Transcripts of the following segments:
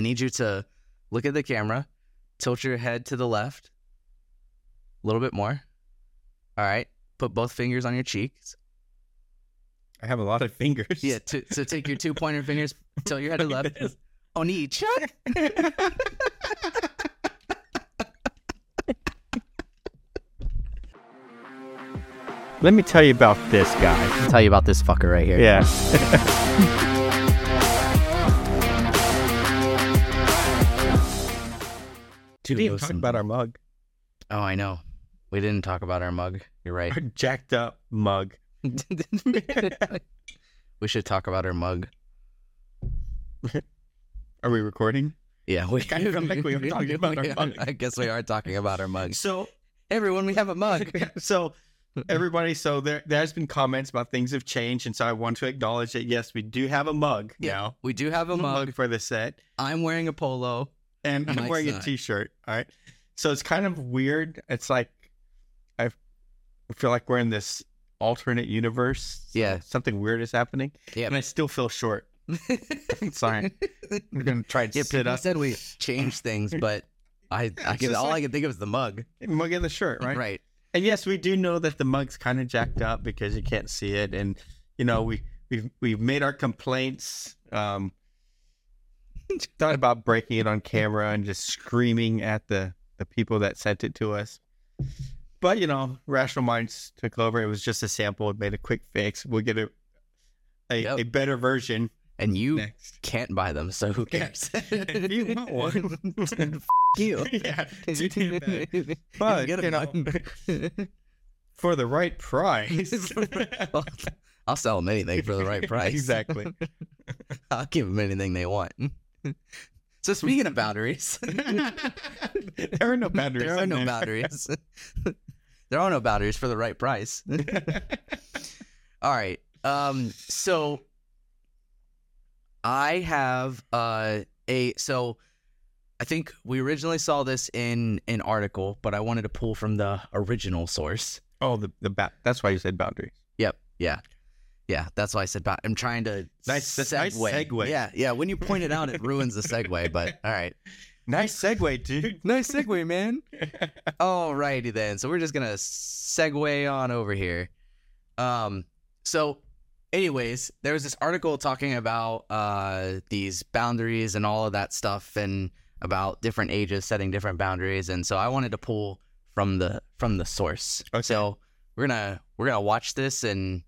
I need you to look at the camera, tilt your head to the left, a little bit more. All right. Put both fingers on your cheeks. I have a lot of fingers. Yeah. To, so take your two pointer fingers, tilt your head to the left this. on each. Let me tell you about this guy. I'll tell you about this fucker right here. Yeah. We didn't listen. talk about our mug. Oh, I know. We didn't talk about our mug. You're right. Our jacked up mug. we should talk about our mug. Are we recording? Yeah, we kind of like we were talking about our mug. I guess we are talking about our mug. So everyone, we have a mug. so everybody, so there there's been comments about things have changed, and so I want to acknowledge that yes, we do have a mug Yeah, now. We do have a mug. for the set, I'm wearing a polo. And I'm wearing a not. t-shirt. All right, so it's kind of weird. It's like I feel like we're in this alternate universe. Yeah. something weird is happening, Yeah. and I still feel short. Sorry, I'm gonna try and Yeah, sit up. said we changed things, but I, I can, all I can think of is the mug. Mug in the shirt, right? Right. And yes, we do know that the mug's kind of jacked up because you can't see it, and you know we we've we've made our complaints. Um, thought about breaking it on camera and just screaming at the the people that sent it to us. But you know, rational minds took over. It was just a sample. It made a quick fix. We'll get a a, Yep. a better version And you next. can't buy them, so who cares? If you want one, F- you. yeah. But get you know, for the right price. Well, I'll sell them anything for the right price. Exactly. I'll give them anything they want. So speaking of boundaries, there are no boundaries. there are no there. boundaries. there are no boundaries for the right price. All right. Um. So I have uh a so I think we originally saw this in an article, but I wanted to pull from the original source. oh, the the ba- That's why you said boundaries. Yep. Yeah. Yeah. That's why I said. Ba- I'm trying to Nice- that's nice segue. Yeah. Yeah. When you point it out, it ruins the segue. But all right. Nice segue, dude. Nice segue, man. Alrighty then. So we're just gonna segue on over here. Um. So, anyways, there was this article talking about uh these boundaries and all of that stuff, and about different ages setting different boundaries. And so I wanted to pull from the from the source. Okay. So we're gonna we're gonna watch this and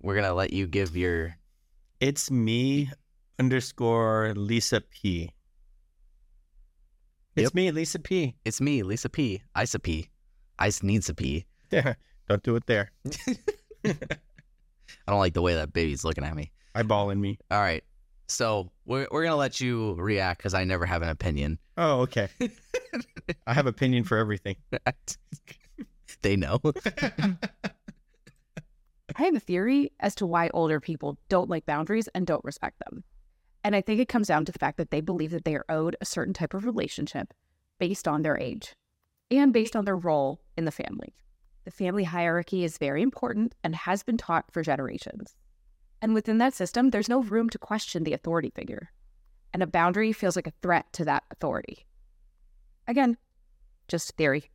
we're gonna let you give your It's me underscore Lisa P. It's Yep. me, Lisa P. It's me, Lisa P. Isa P. Ice needs a P. Yeah, don't do it there. I don't like the way that baby's looking at me. Eyeballing me. All right. So we're we're gonna let you react because I never have an opinion. Oh, okay. I have opinion for everything. they know. I have a theory as to why older people don't like boundaries and don't respect them. And I think it comes down to the fact that they believe that they are owed a certain type of relationship based on their age and based on their role in the family. The family hierarchy is very important and has been taught for generations. And within that system, there's no room to question the authority figure. And a boundary feels like a threat to that authority. Again, just theory.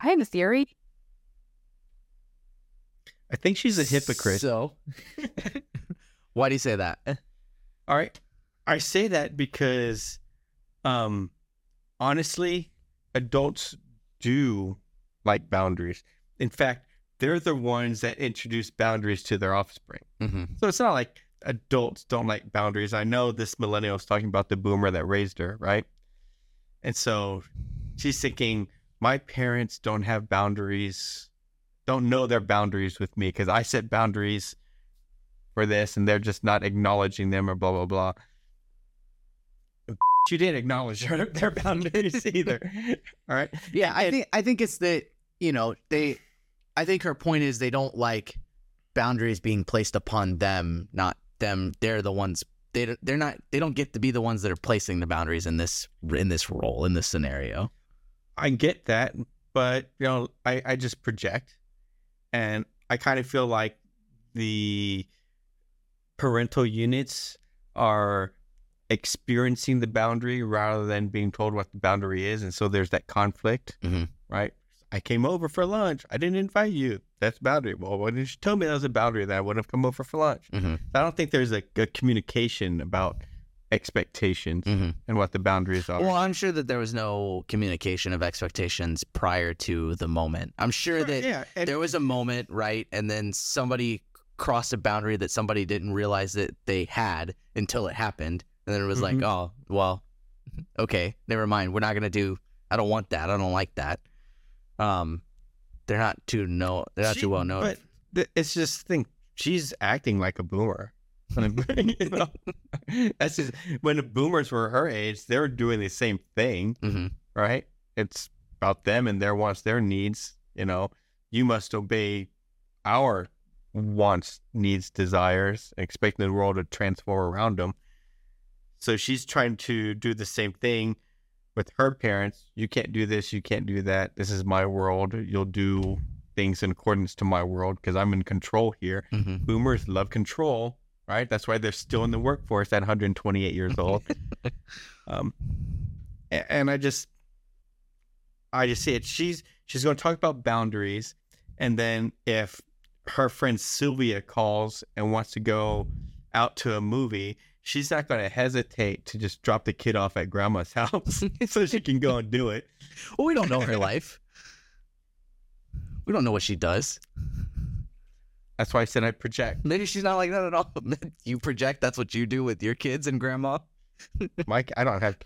I have a theory I think she's a hypocrite. So why do you say that? All right. I say that because um honestly, adults do like boundaries. In fact, they're the ones that introduce boundaries to their offspring. hmm So it's not like adults don't like boundaries. I know this millennial is talking about the boomer that raised her, right? And so she's thinking, my parents don't have boundaries, don't know their boundaries with me because I set boundaries for this and they're just not acknowledging them or blah, blah, blah. She didn't acknowledge her, their boundaries either. All right. Yeah, I think I think it's that you know they. I think her point is they don't like boundaries being placed upon them, not them. They're the ones. They they're not. They don't get to be the ones that are placing the boundaries in this in this role in this scenario. I get that, but you know, I, I just project, and I kind of feel like the parental units are experiencing the boundary rather than being told what the boundary is, and so there's that conflict, Mhm. right? I came over for lunch. I didn't invite you. That's boundary. Well, why didn't you tell me that was a boundary? That I wouldn't have come over for lunch. Mhm. I don't think there's a, a communication about expectations Mhm. and what the boundaries are. Well, I'm sure that there was no communication of expectations prior to the moment. I'm sure Sure, that yeah, and- there was a moment, right? And then somebody crossed a boundary that somebody didn't realize that they had until it happened. And then it was like, Mhm. oh, well, okay, never mind. We're not going to do, I don't want that. I don't like that. Um, they're not too know, they're not She- too well known. But th- it's just think she's acting like a boomer. You know? That's just when the boomers were her age, they were doing the same thing, hmm right? It's about them and their wants, their needs. You know, you must obey our wants, needs, desires, expecting the world to transform around them. So she's trying to do the same thing with her parents. You can't do this. You can't do that. This is my world. You'll do things in accordance to my world because I'm in control here. hmm Boomers love control, right? That's why they're still in the workforce at 128 years old. um, and I just, I just see it. She's she's going to talk about boundaries, and then if her friend Sylvia calls and wants to go out to a movie, she's not going to hesitate to just drop the kid off at grandma's house so she can go and do it. Well, we don't know her life. We don't know what she does. That's why I said I project. Maybe she's not like that at all. You project. That's what you do with your kids and grandma. Mike, I don't have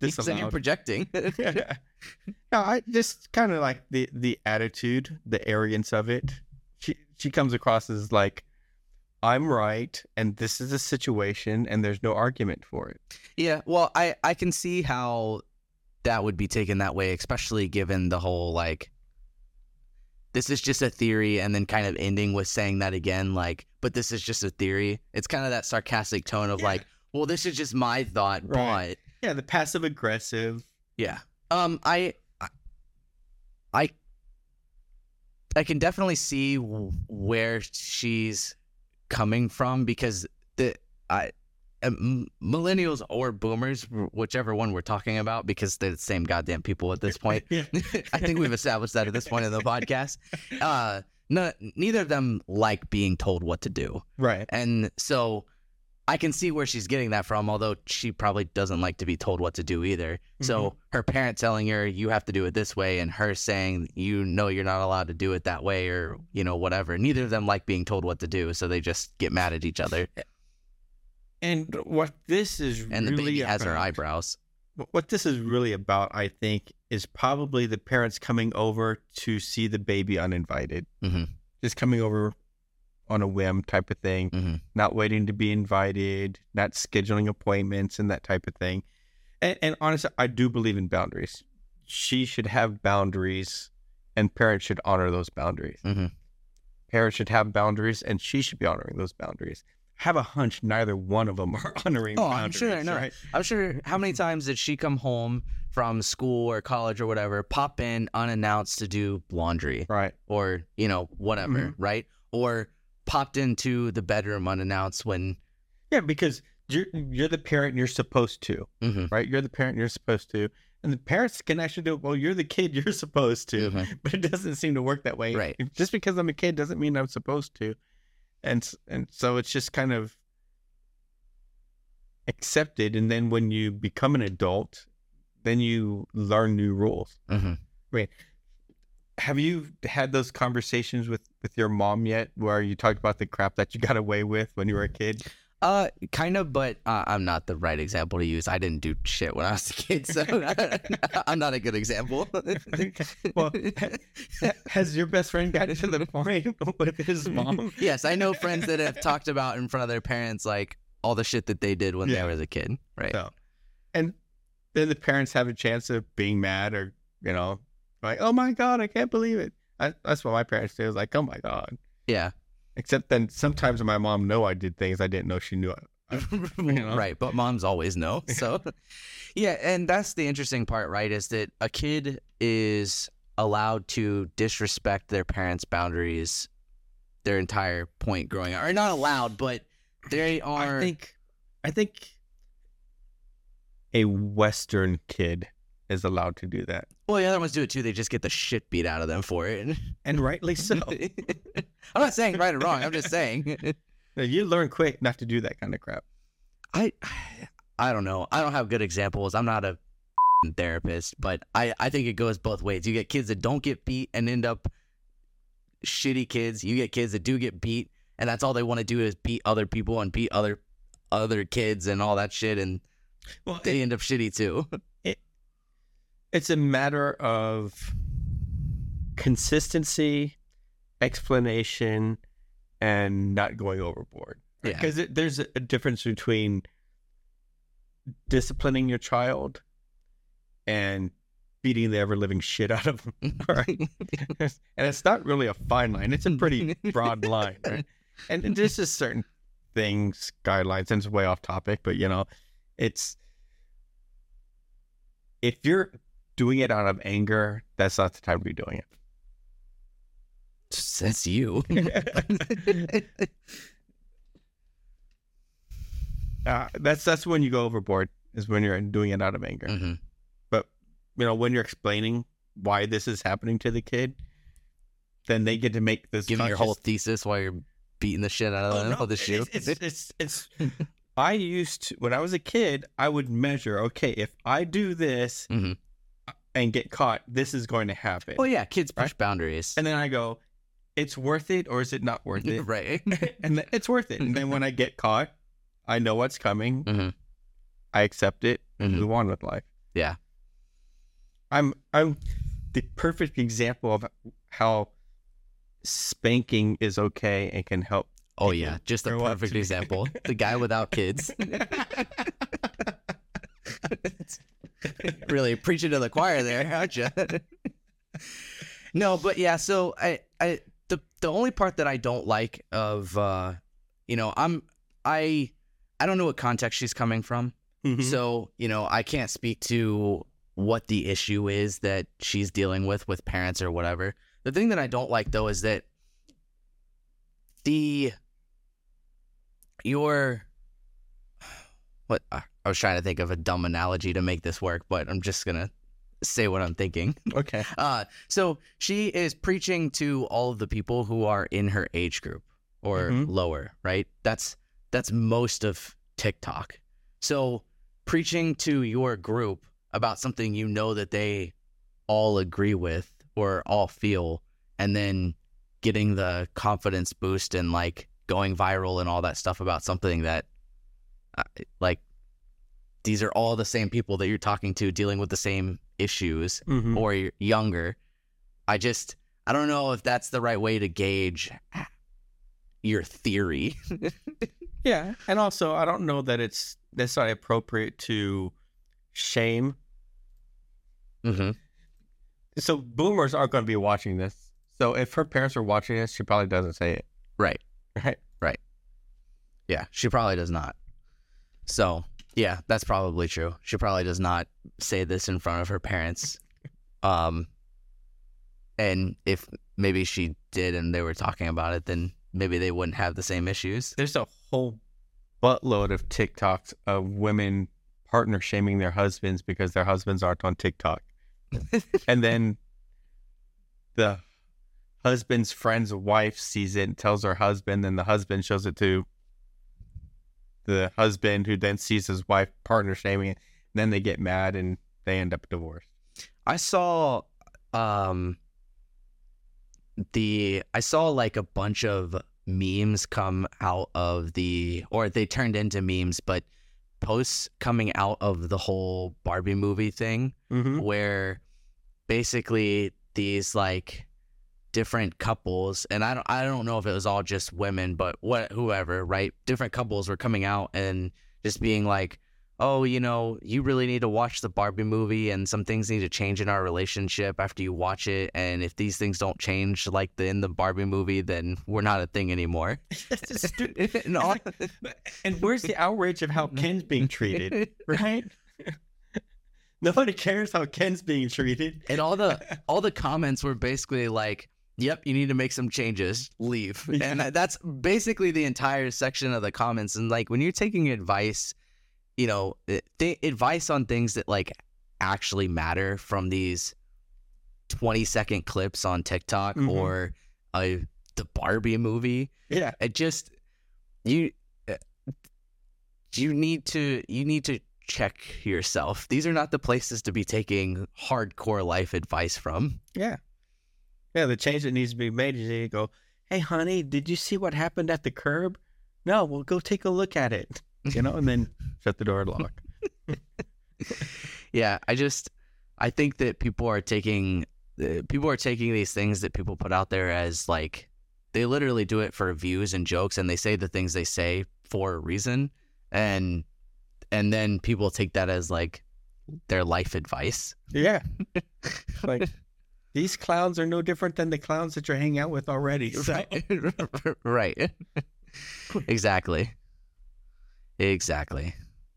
This This you're projecting. no, I just kind of like the the attitude, the arrogance of it. She she comes across as like, I'm right, and this is a situation, and there's no argument for it. yeah. Well, I I can see how that would be taken that way, especially given the whole like. This is just a theory, and then kind of ending with saying that again, like, but this is just a theory. It's kind of that sarcastic tone of Yeah. like, well, this is just my thought, Right. but Yeah, the passive aggressive. Yeah. Um I I I can definitely see where she's coming from because the I millennials or boomers whichever one we're talking about because they're the same goddamn people at this point. I think we've established that at this point in the podcast. Uh no, neither of them like being told what to do. Right. And so I can see where she's getting that from, although she probably doesn't like to be told what to do either. So her parent telling her, you have to do it this way, and her saying, you know, you're not allowed to do it that way, or, you know, whatever. Neither of them like being told what to do. So they just get mad at each other. And what this is And the really baby has her about- eyebrows. What this is really about, I think, is probably the parents coming over to see the baby uninvited. Mhm. Just coming over on a whim type of thing. Mhm. not waiting to be invited, not scheduling appointments and that type of thing. And, and honestly, I do believe in boundaries. She should have boundaries, and parents should honor those boundaries. Mhm. Parents should have boundaries, and she should be honoring those boundaries. Have a hunch neither one of them are honoring Oh. I'm sure they're. Right? I'm sure how many times did she come home from school or college or whatever, pop in unannounced to do laundry? Right. or you know whatever Mhm. right or popped into the bedroom unannounced when Yeah, because you're you're the parent you're supposed to, Mhm. right? You're the parent you're supposed to. And the parents can actually do it. well, you're the kid, you're supposed to. Mhm. but it doesn't seem to work that way. Right. Just because I'm a kid doesn't mean I'm supposed to, and and so it's just kind of accepted. And then when you become an adult, then you learn new rules. Mhm. Have you had those conversations with with your mom yet, where you talked about the crap that you got away with when you were a kid? Uh kind of but uh, i'm not the right example to use i didn't do shit when i was a kid so i'm not a good example well, has your best friend gotten to the point with his mom? yes i know friends that have talked about in front of their parents like all the shit that they did when Yeah. they were a kid right So, and then the parents have a chance of being mad or, you know, like, oh my God, I can't believe it. I, that's what my parents do. Is like, oh my God. yeah Except then sometimes my mom know I did things I didn't know she knew. Uh, I, know? right but moms always know so yeah and that's the interesting part right is that a kid is allowed to disrespect their parents boundaries their entire point growing up or not allowed but they are I think I think a Western kid is allowed to do that, Well, the other ones do it too. They just get the shit beat out of them for it. and rightly so. I'm not saying right or wrong. I'm just saying. you learn quick not to do that kind of crap. I I don't know. I don't have good examples. I'm not a therapist, but I I think it goes both ways. You get kids that don't get beat and end up shitty kids. You get kids that do get beat and that's all they want to do is beat other people and beat other other kids and all that shit and Well, they end up shitty too. It's a matter of consistency, explanation, and not going overboard. Yeah. Because there's a difference between disciplining your child and beating the ever living shit out of them. Right. and it's not really a fine line, it's a pretty broad line. Right? And, and there's just certain things, guidelines, and it's way off topic, but you know, it's if you're doing it out of anger, that's not the time to be doing it. That's you. Uh, that's that's when you go overboard. Is when you're doing it out of anger. Mhm. But you know, when you're explaining why this is happening to the kid, then they get to make this. Giving your whole thesis while you're beating the shit out of Oh, them no, with the shoe. It's, it's, it's, it's I used to, when I was a kid, I would measure. Okay, if I do this Mhm. And get caught, this is going to happen. well, yeah, kids push Right? boundaries. And then I go, it's worth it or is it not worth it? right. and then it's worth it. And then when I get caught, I know what's coming. Mhm. I accept it and move on with life. Yeah. I'm I'm the perfect example of how spanking is okay and can help. Oh yeah, just a perfect example. The guy without kids. really preaching to the choir there, aren't you? no, but yeah. So I, I, the the only part that I don't like of, uh, you know, I'm, I, I don't know what context she's coming from. Mhm. So, you know, I can't speak to what the issue is that she's dealing with with parents or whatever. The thing that I don't like though is that the your what I I was trying to think of a dumb analogy to make this work, but I'm just going to say what I'm thinking. okay. Uh, so she is preaching to all of the people who are in her age group or Mhm. lower, right? That's that's most of TikTok. So preaching to your group about something you know that they all agree with or all feel, and then getting the confidence boost and like going viral and all that stuff about something that, uh, like, these are all the same people that you're talking to dealing with the same issues Mhm. or you're younger. I just I don't know if that's the right way to gauge your theory. Yeah, and also I don't know that it's necessarily appropriate to shame. mm-hmm. So boomers aren't going to be watching this. So if her parents are watching this, she probably doesn't say it, Right. Right. right? Yeah, she probably does not. So yeah, that's probably true. She probably does not say this in front of her parents. Um, and if maybe she did and they were talking about it, then maybe they wouldn't have the same issues. There's a whole buttload of TikToks of women partner shaming their husbands because their husbands aren't on TikTok. and then the husband's friend's wife sees it and tells her husband, and the husband shows it to the husband, who then sees his wife partner shaming it. Then they get mad and they end up divorced. I saw um the I saw like a bunch of memes come out of the or they turned into memes, but posts coming out of the whole Barbie movie thing Mm-hmm. where basically these like different couples and I don't I don't know if it was all just women but what whoever right different couples were coming out and just being like oh you know you really need to watch the Barbie movie and some things need to change in our relationship after you watch it and if these things don't change like the in the Barbie movie then we're not a thing anymore and, all- and where's the outrage of how Ken's being treated, right? Nobody cares how Ken's being treated. and all the all the comments were basically like Yep, you need to make some changes. Leave. And that's basically the entire section of the comments. And like when you're taking advice, you know, th- advice on things that like actually matter from these 20 second clips on TikTok Mhm. or uh, the Barbie movie. Yeah. It just you uh, you need to you need to check yourself. These are not the places to be taking hardcore life advice from. Yeah. Yeah, the change that needs to be made is you go, Hey honey, did you see what happened at the curb? No, well go take a look at it. You know, and then shut the door and lock. yeah, I just I think that people are taking uh, people are taking these things that people put out there as like they literally do it for views and jokes and they say the things they say for a reason and and then people take that as like their life advice. Yeah. like these clowns are no different than the clowns that you're hanging out with already. So- Right. right. exactly. Exactly.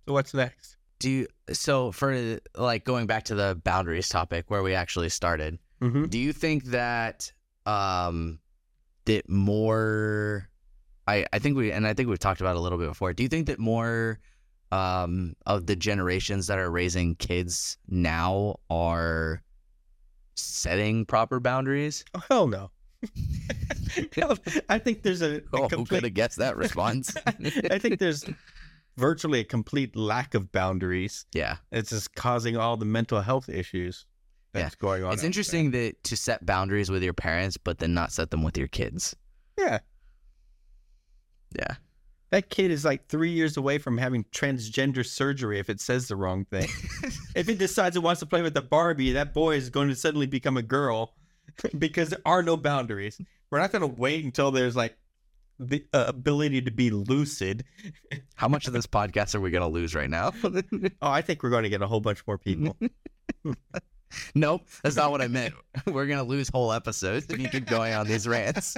So what's next? Do you so for like going back to the boundaries topic where we actually started, Mm-hmm. do you think that um that more I I think we and I think we've talked about it a little bit before. Do you think that more um of the generations that are raising kids now are setting proper boundaries? Oh hell no. Hell, I think there's a, a Oh, who could have guessed that response? I think there's virtually a complete lack of boundaries. yeah. It's just causing all the mental health issues that's going on. It's out there. interesting that to set boundaries with your parents, but then not set them with your kids. Yeah. Yeah. That kid is like three years away from having transgender surgery if it says the wrong thing. if it decides it wants to play with the Barbie, that boy is going to suddenly become a girl because there are no boundaries. We're not going to wait until there's like the uh, ability to be lucid. How much of this podcast are we going to lose right now? Oh, I think we're going to get a whole bunch more people. nope, that's not what I meant. We're going to lose whole episodes if you keep going on these rants.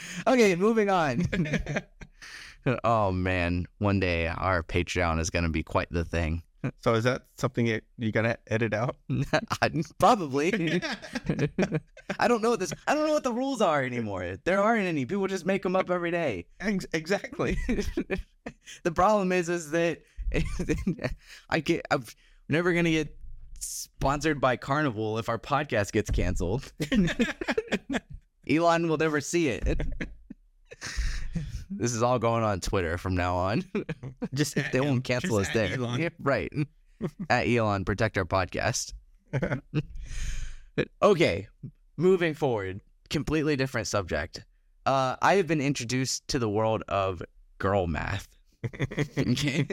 okay, moving on. oh, man. One day our Patreon is going to be quite the thing. so is that something that you gonna edit out? Probably. I don't know what this. I don't know what the rules are anymore. There aren't any. People just make them up every day. Exactly. the problem is, is that I get. I'm never gonna get sponsored by Carnival if our podcast gets canceled. Elon will never see it. this is all going on Twitter from now on. Just they won't cancel us there. Yeah, right. At Elon, protect our podcast. okay, moving forward, completely different subject. Uh, I have been introduced to the world of girl math. okay.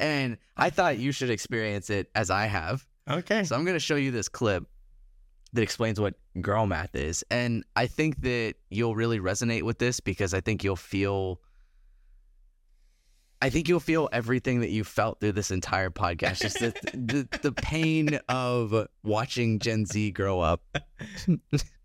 and I thought you should experience it as I have. okay. So I'm going to show you this clip that explains what girl math is. And I think that you'll really resonate with this because I think you'll feel I think you'll feel everything that you felt through this entire podcast. Just the, the, the pain of watching Gen Z grow up.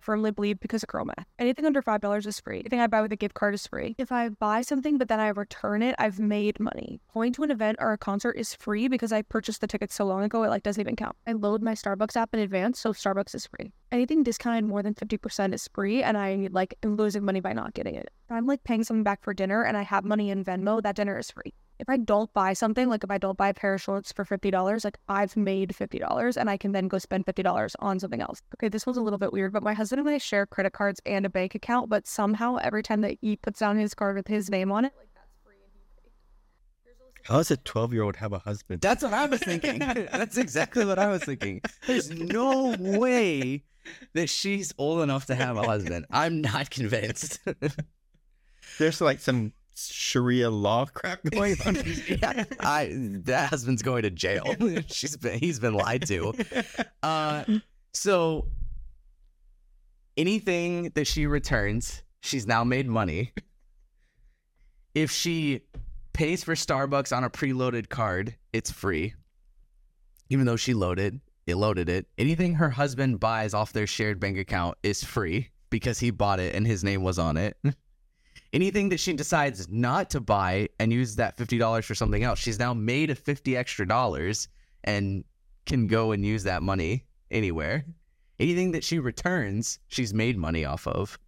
firmly believe because of girl math. Anything under five dollars is free. Anything I buy with a gift card is free. If I buy something but then I return it, I've made money. Going to an event or a concert is free because I purchased the tickets so long ago it like doesn't even count. I load my Starbucks app in advance, so Starbucks is free. Anything discounted more than fifty percent is free, and I like am losing money by not getting it. If I'm like paying something back for dinner and I have money in Venmo, that dinner is free if I don't buy something, like if I don't buy a pair of shorts for fifty dollars, like I've made fifty dollars and I can then go spend fifty dollars on something else. Okay, this one's a little bit weird, but my husband and I share credit cards and a bank account, but somehow every time that he puts down his card with his name on it, like that's free and he pays. How does a 12 year old have a husband? That's what I was thinking. That's exactly what I was thinking. There's no way that she's old enough to have a husband. I'm not convinced. There's like some Sharia law crap going on. yeah, I that husband's going to jail. She's been he's been lied to. Uh, so anything that she returns, she's now made money. If she pays for Starbucks on a preloaded card, it's free. Even though she loaded, it loaded it. Anything her husband buys off their shared bank account is free because he bought it and his name was on it. Anything that she decides not to buy and use that fifty dollars for something else, she's now made a fifty extra dollars and can go and use that money anywhere. Anything that she returns, she's made money off of.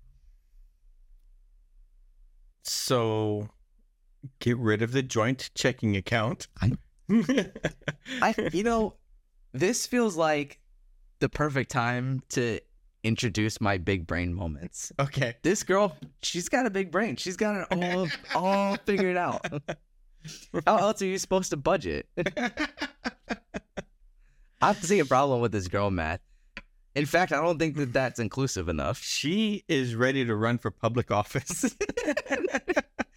So get rid of the joint checking account. I- I, you know, this feels like the perfect time to introduce my big brain moments. okay. This girl, she's got a big brain. She's got it all, all figured out. How else are you supposed to budget? I have to see a problem with this girl math. In fact, I don't think that that's inclusive enough. she is ready to run for public office.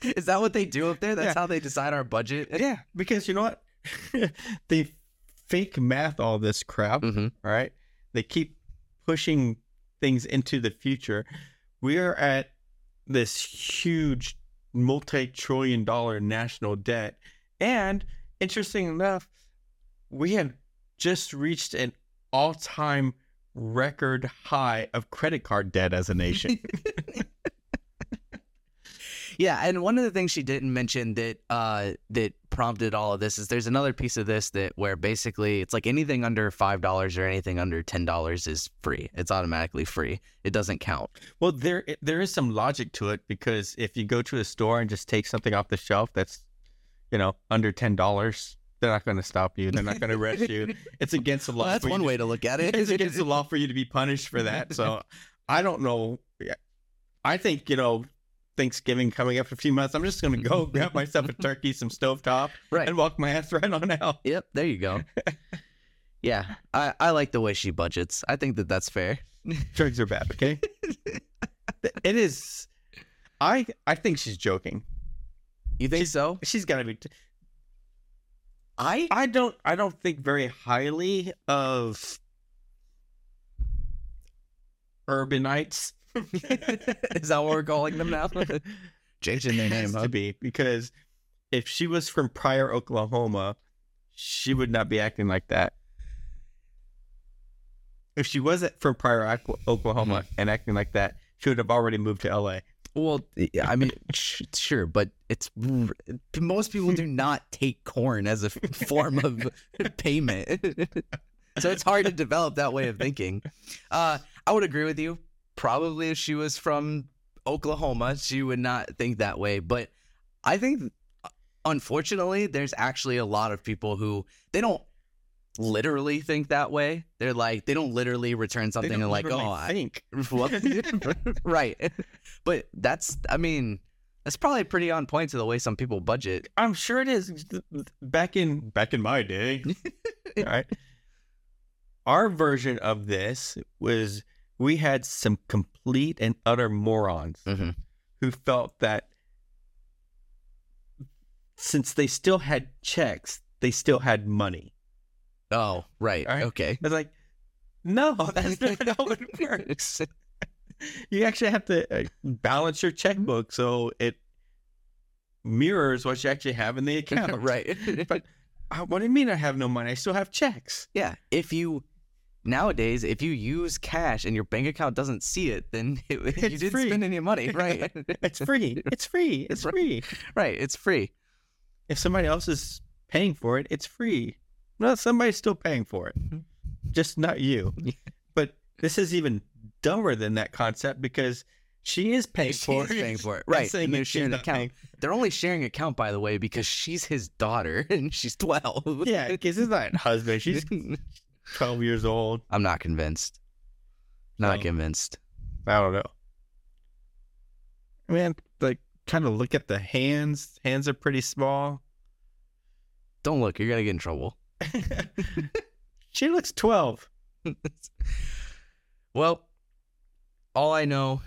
Is that what they do up there? That's Yeah. how they decide our budget? yeah, because you know what? they fake math all this crap, hmm right? They keep pushing things into the future. We are at this huge multi trillion dollar national debt. And interesting enough, we have just reached an all time record high of credit card debt as a nation. Yeah, and one of the things she didn't mention that uh that prompted all of this is there's another piece of this that where basically it's like anything under five dollars or anything under ten dollars is free. It's automatically free. It doesn't count. well, there there is some logic to it because if you go to a store and just take something off the shelf that's, you know, under ten dollars, they're not going to stop you. They're not going to arrest you. It's against the law. Well, that's one to- way to look at it. it's against the law for you to be punished for that. So I don't know. I think, you know, Thanksgiving coming up in a few months, I'm just going to go grab myself a turkey, some stovetop, Right. and walk my ass right on out. Yep, there you go. yeah, I, I like the way she budgets. I think that that's fair. Drugs are bad, okay? it is. I I think she's joking. You think so? She's got to be. I I don't. I don't think very highly of urbanites. is that what we're calling them now? Changing their name, huh? to be because if she was from Pryor, Oklahoma, she would not be acting like that. If she wasn't from Pryor, Oklahoma, Mm-hmm. and acting like that, she would have already moved to LA. Well, I mean, sh- sure, but it's most people do not take corn as a form of payment, so it's hard to develop that way of thinking. Uh, I would agree with you. Probably, if she was from Oklahoma, she would not think that way. But I think, uh, unfortunately, there's actually a lot of people who they don't literally think that way. They're like they don't literally return something and like, oh, I, think. right. But that's, I mean, that's probably pretty on point to the way some people budget. I'm sure it is. Back in back in my day, all right. Our version of this was we had some complete and utter morons Mm-hmm. who felt that since they still had checks, they still had money. Oh, right. Right. Okay. It's like, no, that's not how it works. You actually have to uh, balance your checkbook so it mirrors what you actually have in the account. right. But uh, what do you mean I have no money? I still have checks. yeah. If you, nowadays, if you use cash and your bank account doesn't see it, then it, you didn't free. spend any money. Right. It's free. It's free. It's free. right. It's free. If somebody else is paying for it, it's free. No, somebody's still paying for it, mm-hmm. just not you. But this is even dumber than that concept because she is paying She for is it. paying for it. Right. And they're sharing an account. paying- They're only sharing an account, by the way, because she's his daughter and she's 12. Yeah, because it's not a husband. She's 12 years old. I'm not convinced. Not So- convinced. I don't know. Man, like, kind of look at the hands. Hands are pretty small. Don't look. You're going to get in trouble. she looks 12. Well, all I know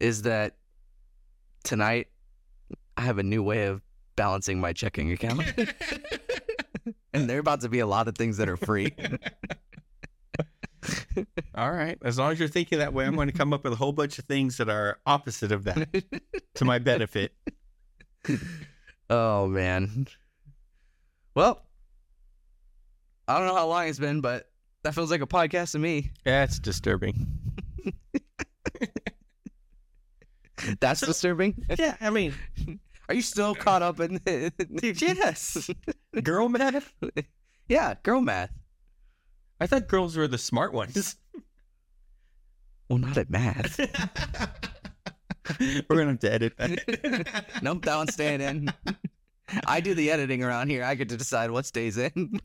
is that tonight I have a new way of balancing my checking account. and there are about to be a lot of things that are free. All right. As long as you're thinking that way, I'm going to come up with a whole bunch of things that are opposite of that to my benefit. oh, man. Well, I don't know how long it's been, but that feels like a podcast to me. That's disturbing. That's disturbing. Yeah, I mean, Are you still caught up in yes. Girl math? Yeah, girl math. I thought girls were the smart ones. Well, not at math. We're gonna have to edit that. nope, that one's staying in. I do the editing around here. I get to decide what stays in.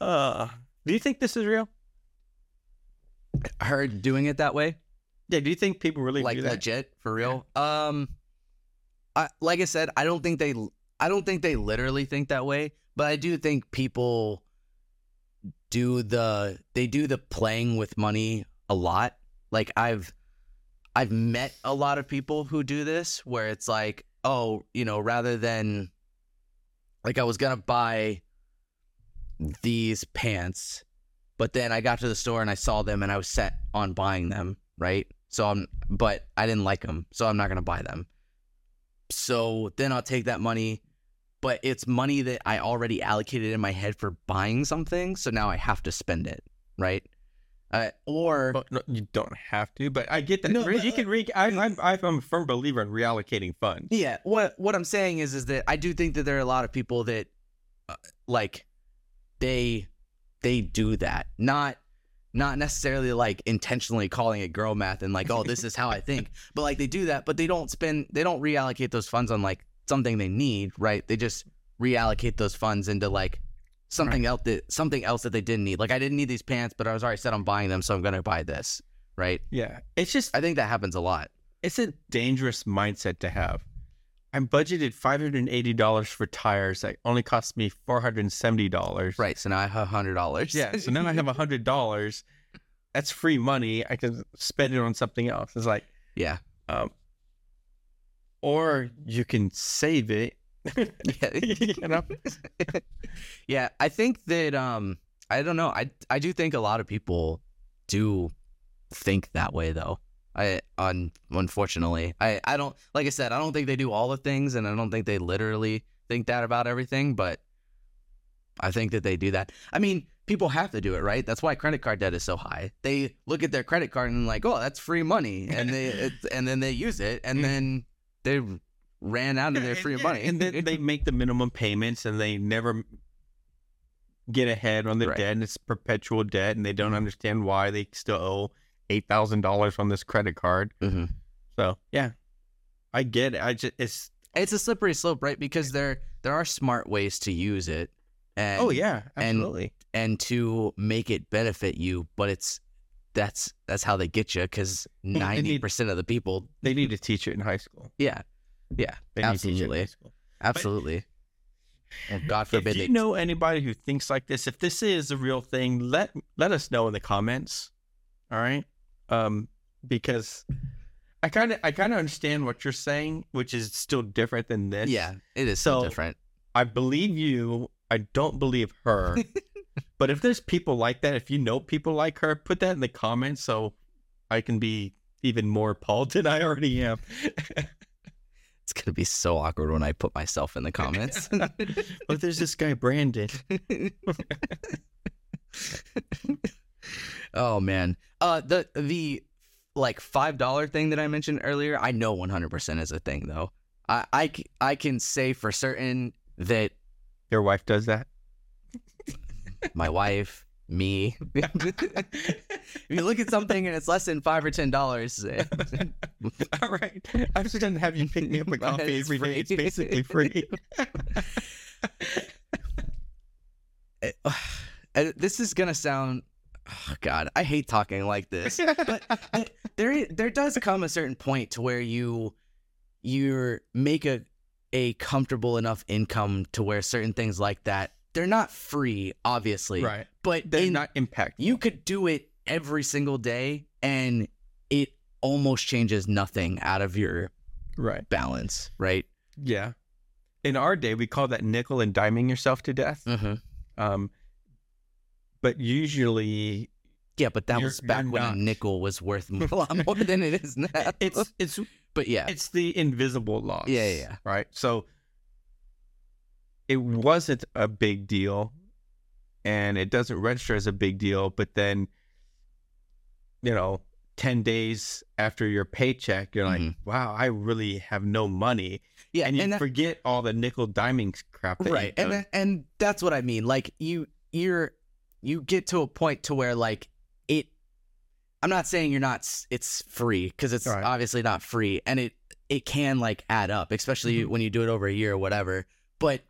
uh, do you think this is real? Her doing it that way, Yeah. Do you think people really like do that? legit for real. Um, I like I said, I don't think they, I don't think they literally think that way, but I do think people do the they do the playing with money a lot. Like I've I've met a lot of people who do this where it's like, oh, you know, rather than like I was gonna buy these pants, but then I got to the store and I saw them and I was set on buying them, right? So I'm, but I didn't like them, so I'm not gonna buy them. So then I'll take that money, but it's money that I already allocated in my head for buying something, so now I have to spend it, right? Uh, or Well, no, you don't have to, but I get that. No, you uh, can re- I, I'm, I'm a firm believer in reallocating funds. Yeah, what what I'm saying is is that I do think that there are a lot of people that uh, like they they do that. Not not necessarily like intentionally calling it girl math and like, "Oh, this is how I think." But like they do that, but they don't spend they don't reallocate those funds on like something they need, right? They just reallocate those funds into like something else that something else that they didn't need. Like I didn't need these pants, but I was already set on buying them, so I'm to buy this, right? Yeah, it's just I think that happens a lot. it's a dangerous mindset to have. I'm budgeted five hundred and eighty dollars for tires that only cost me four hundred and seventy dollars. Right. So now I have $100. Yeah. So now I have hundred dollars. That's free money. I can spend it on something else. It's like, yeah. um, or you can save it. Yeah. yeah, I think that um I don't know. I I do think a lot of people do think that way though. I un, unfortunately. I I don't like I said, I don't think they do all the things and I don't think they literally think that about everything, but I think that they do that. I mean, people have to do it, right? That's why credit card debt is so high. They look at their credit card and like, "Oh, that's free money." And they it's, and then they use it and mm. then they ran out of their free money. and then they make the minimum payments, and they never get ahead on the Right. debt, and it's perpetual debt, and they don't mm-hmm. understand why they still owe eight thousand dollars on this credit card. Mhm. So yeah, I get it. I just it's it's a slippery slope, right? Because there there are smart ways to use it, and oh yeah, and- absolutely. and to make it benefit you, but it's that's that's how they get you because ninety percent of the people, they need to teach it in high school. yeah, yeah, They need to teach it in absolutely, absolutely. And God If forbid you they know anybody who thinks like this, if this is a real thing, let let us know in the comments. All right, um, because I kind of I kind of understand what you're saying, which is still different than this. yeah, it is so So- different. I believe you. I don't believe her. but if there's people like that, if you know people like her, put that in the comments so I can be even more appalled than I already am. It's gonna be so awkward when I put myself in the comments. but there's this guy Brandon. Oh man, uh, the the like five dollar thing that I mentioned earlier, I know one hundred percent is a thing though. I, I I can say for certain that Your wife does that. my wife, me. if you look at something and it's less than five or ten dollars, eh. All right. I'm just gonna have you pick me up a coffee It's every day. It's free. basically free. Eh, eh, this is gonna sound. Oh God, I hate talking like this. but there there does come a certain point to where you you make a a comfortable enough income to where certain things like that they're not free, obviously, right. but They're in- not impact. you could do it every single day and it almost changes nothing out of your right. balance, right? Yeah. In our day, we call that nickel and diming yourself to death. Mm-hmm. Um, but usually Yeah, but that You're- was back when not. a nickel was worth a lot more than it is now. it's it's but yeah, it's the invisible loss. Yeah, yeah. Right. So it wasn't a big deal, and it doesn't register as a big deal. But then, you know, 10 days after your paycheck, you're like, Mhm. wow, I really have no money. Yeah, And you that- forget all the nickel diming crap. That right, and that- and that's what I mean. Like you, you're you get to a point to where like it. I'm not saying you're not. It's free because it's Right. obviously not free, and it it can like add up, especially Mhm. when you do it over a year or whatever. But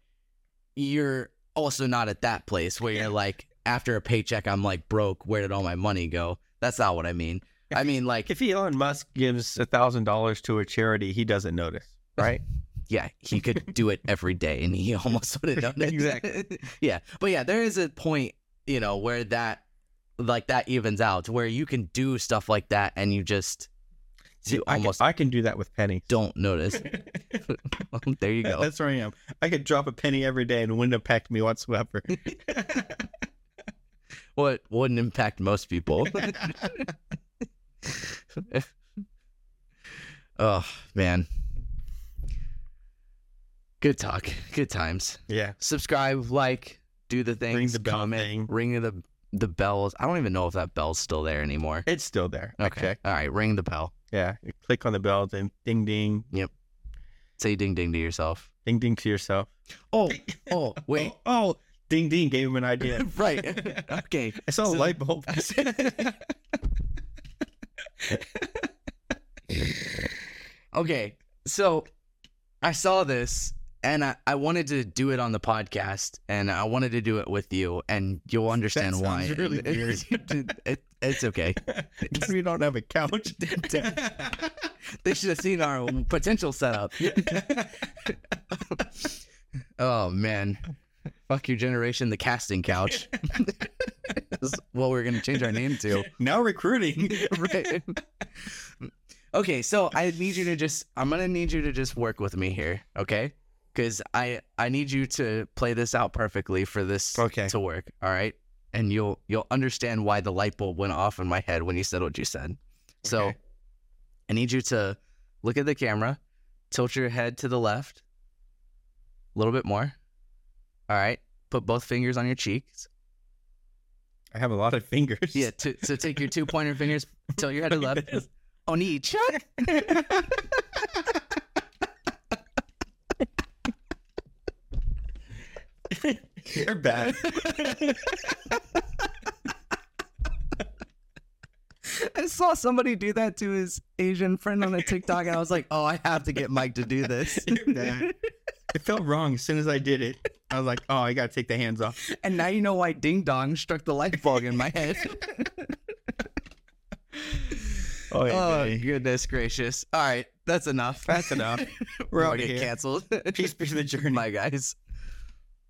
you're also not at that place where you're like after a paycheck, I'm like broke. Where did all my money go? That's not what I mean. I mean like if Elon Musk gives a thousand dollars to a charity, he doesn't notice, right? yeah, he could do it every day and he almost would have done it. Exactly. yeah. But yeah, there is a point, you know, where that like that evens out where you can do stuff like that and you just See, you I, can, I can do that with pennies. don't notice. there you go. That's where I am. I could drop a penny every day and it wouldn't impact me whatsoever. What wouldn't impact most people. oh man. Good talk. Good times. yeah. subscribe, like, do the things, the bell comment, thing. ring the the bells. I don't even know if that bell's still there anymore. It's still there. Okay. All right, ring the bell. Yeah. You click on the bell, then ding ding. Yep. Say ding ding to yourself. Ding ding to yourself. Oh, oh, wait. Oh, oh, ding ding gave him an idea. right. okay. I saw a light bulb. okay. So I saw this and I, I wanted to do it on the podcast and I wanted to do it with you and you'll understand why. really weird. It- it's okay. we don't have a couch. They should have seen our potential setup. oh man. Fuck your generation, the casting couch. What we're gonna change our name to. now recruiting. right. Okay, so I need you to just I'm gonna need you to just work with me here, okay? Because I I need you to play this out perfectly for this Okay. to work. All right. And you'll you'll understand why the light bulb went off in my head when you said what you said. So I need you to look at the camera, tilt your head to the left, a little bit more. All right. Put both fingers on your cheeks. I have a lot of fingers. Yeah. To, so take your two pointer fingers, tilt your head to the left this. on each. You're bad. I saw somebody do that to his Asian friend on a TikTok, and I was like, "Oh, I have to get Mike to do this." It felt wrong as soon as I did it. I was like, oh, I gotta take the hands off. and now you know why Ding Dong struck the light bulb in my head. Oh, oh goodness gracious! All right, that's enough. That's enough. We're We're out get here. canceled. Peace be to the journey. Bye, guys.